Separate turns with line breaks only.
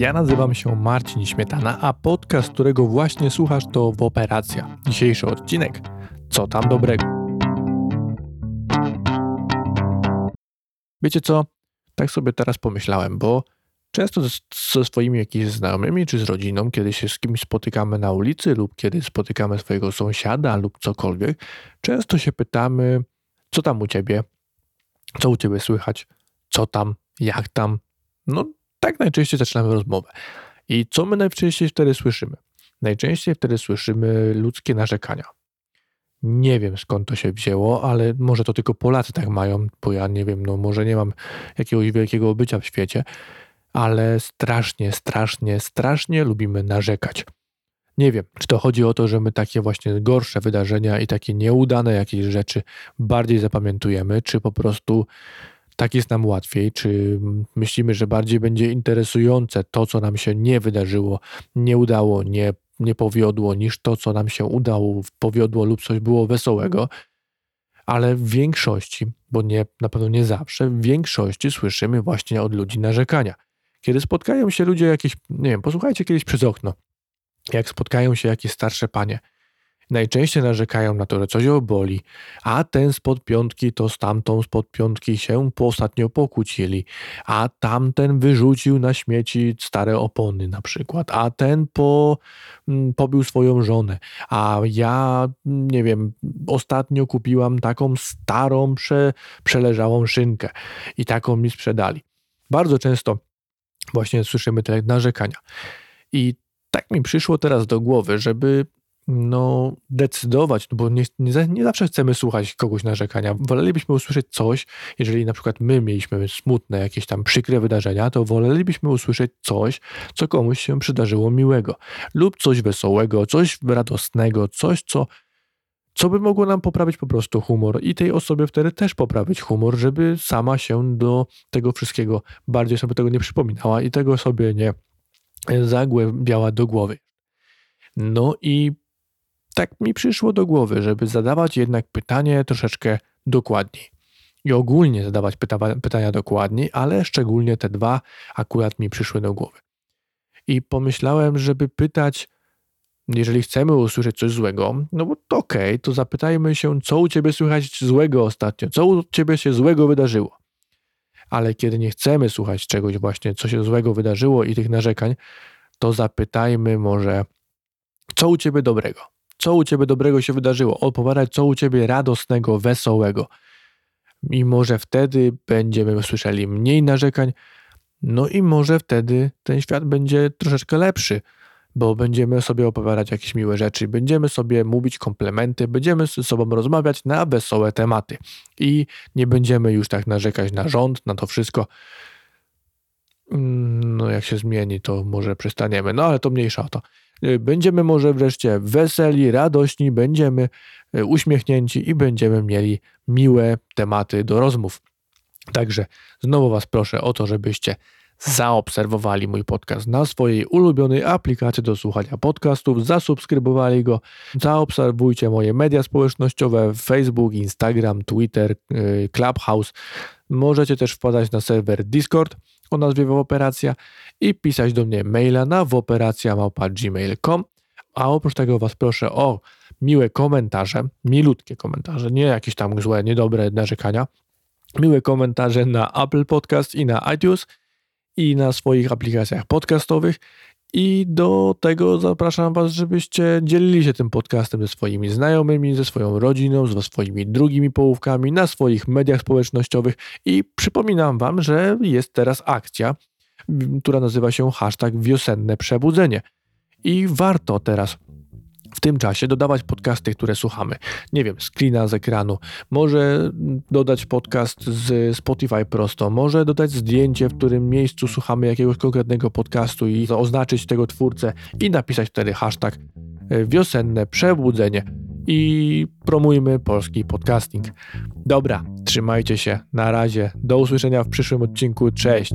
Ja nazywam się Marcin Śmietana, a podcast, którego właśnie słuchasz, to Operacja. Dzisiejszy odcinek. Co tam dobrego? Wiecie co? Tak sobie teraz pomyślałem, bo często ze swoimi jakimiś znajomymi czy z rodziną, kiedy się z kimś spotykamy na ulicy lub kiedy spotykamy swojego sąsiada lub cokolwiek, często się pytamy, co tam u ciebie, co u ciebie słychać, co tam, jak tam. No, tak najczęściej zaczynamy rozmowę. I co my najczęściej wtedy słyszymy? Najczęściej wtedy słyszymy ludzkie narzekania. Nie wiem skąd to się wzięło, ale może to tylko Polacy tak mają, bo ja nie wiem, no może nie mam jakiegoś wielkiego bycia w świecie, ale strasznie, strasznie, strasznie lubimy narzekać. Nie wiem, czy to chodzi o to, że my takie właśnie gorsze wydarzenia i takie nieudane jakieś rzeczy bardziej zapamiętujemy, czy po prostu tak jest nam łatwiej, czy myślimy, że bardziej będzie interesujące to, co nam się nie wydarzyło, nie udało, nie, nie powiodło, niż to, co nam się udało, powiodło lub coś było wesołego. Ale w większości, bo nie, na pewno nie zawsze, w większości słyszymy właśnie od ludzi narzekania. Kiedy spotkają się ludzie jakieś, nie wiem, posłuchajcie kiedyś przez okno, jak spotkają się jakieś starsze panie, najczęściej narzekają na to, że coś boli, a ten spod piątki to z tamtą spod piątki się ostatnio pokłócili, a tamten wyrzucił na śmieci stare opony na przykład, a ten po, mm, pobił swoją żonę, a ja, nie wiem, ostatnio kupiłam taką starą, prze, przeleżałą szynkę i taką mi sprzedali. Bardzo często właśnie słyszymy te narzekania. I tak mi przyszło teraz do głowy, żeby no, decydować, no bo nie, nie, nie, zawsze chcemy słuchać kogoś narzekania. Wolelibyśmy usłyszeć coś, jeżeli na przykład my mieliśmy smutne, jakieś tam przykre wydarzenia, to wolelibyśmy usłyszeć coś, co komuś się przydarzyło miłego, lub coś wesołego, coś radosnego, coś, co, co by mogło nam poprawić po prostu humor i tej osobie wtedy też poprawić humor, żeby sama się do tego wszystkiego bardziej sobie tego nie przypominała i tego sobie nie zagłębiała do głowy. No i tak mi przyszło do głowy, żeby zadawać jednak pytanie troszeczkę dokładniej. I ogólnie zadawać pyta pytania dokładniej, ale szczególnie te dwa akurat mi przyszły do głowy. I pomyślałem, żeby pytać, jeżeli chcemy usłyszeć coś złego, no bo to okej, okay, to zapytajmy się, co u ciebie słychać złego ostatnio, co u ciebie się złego wydarzyło. Ale kiedy nie chcemy słuchać czegoś właśnie, co się złego wydarzyło i tych narzekań, to zapytajmy może, co u ciebie dobrego co u ciebie dobrego się wydarzyło, opowiadać, co u ciebie radosnego, wesołego. I może wtedy będziemy słyszeli mniej narzekań, no i może wtedy ten świat będzie troszeczkę lepszy, bo będziemy sobie opowiadać jakieś miłe rzeczy, będziemy sobie mówić komplementy, będziemy ze sobą rozmawiać na wesołe tematy i nie będziemy już tak narzekać na rząd, na to wszystko. Mm, no, jak się zmieni, to może przestaniemy, no ale to mniejsza o to. Y, będziemy może wreszcie weseli, radośni, będziemy y, uśmiechnięci i będziemy mieli miłe tematy do rozmów. Także znowu Was proszę o to, żebyście zaobserwowali mój podcast na swojej ulubionej aplikacji do słuchania podcastów, zasubskrybowali go, zaobserwujcie moje media społecznościowe Facebook, Instagram, Twitter, y, Clubhouse. Możecie też wpadać na serwer Discord o nazwie Woperacja i pisać do mnie maila na woperacja.gmail.com a oprócz tego Was proszę o miłe komentarze, milutkie komentarze, nie jakieś tam złe, niedobre narzekania, miłe komentarze na Apple Podcast i na iTunes i na swoich aplikacjach podcastowych. I do tego zapraszam Was, żebyście dzielili się tym podcastem ze swoimi znajomymi, ze swoją rodziną, ze swoimi drugimi połówkami na swoich mediach społecznościowych. I przypominam Wam, że jest teraz akcja, która nazywa się hashtag wiosenne przebudzenie. I warto teraz w tym czasie dodawać podcasty, które słuchamy. Nie wiem, screena z ekranu, może dodać podcast z Spotify prosto, może dodać zdjęcie, w którym miejscu słuchamy jakiegoś konkretnego podcastu i oznaczyć tego twórcę i napisać wtedy hashtag e, wiosenne przebudzenie i promujmy polski podcasting. Dobra, trzymajcie się, na razie, do usłyszenia w przyszłym odcinku, cześć!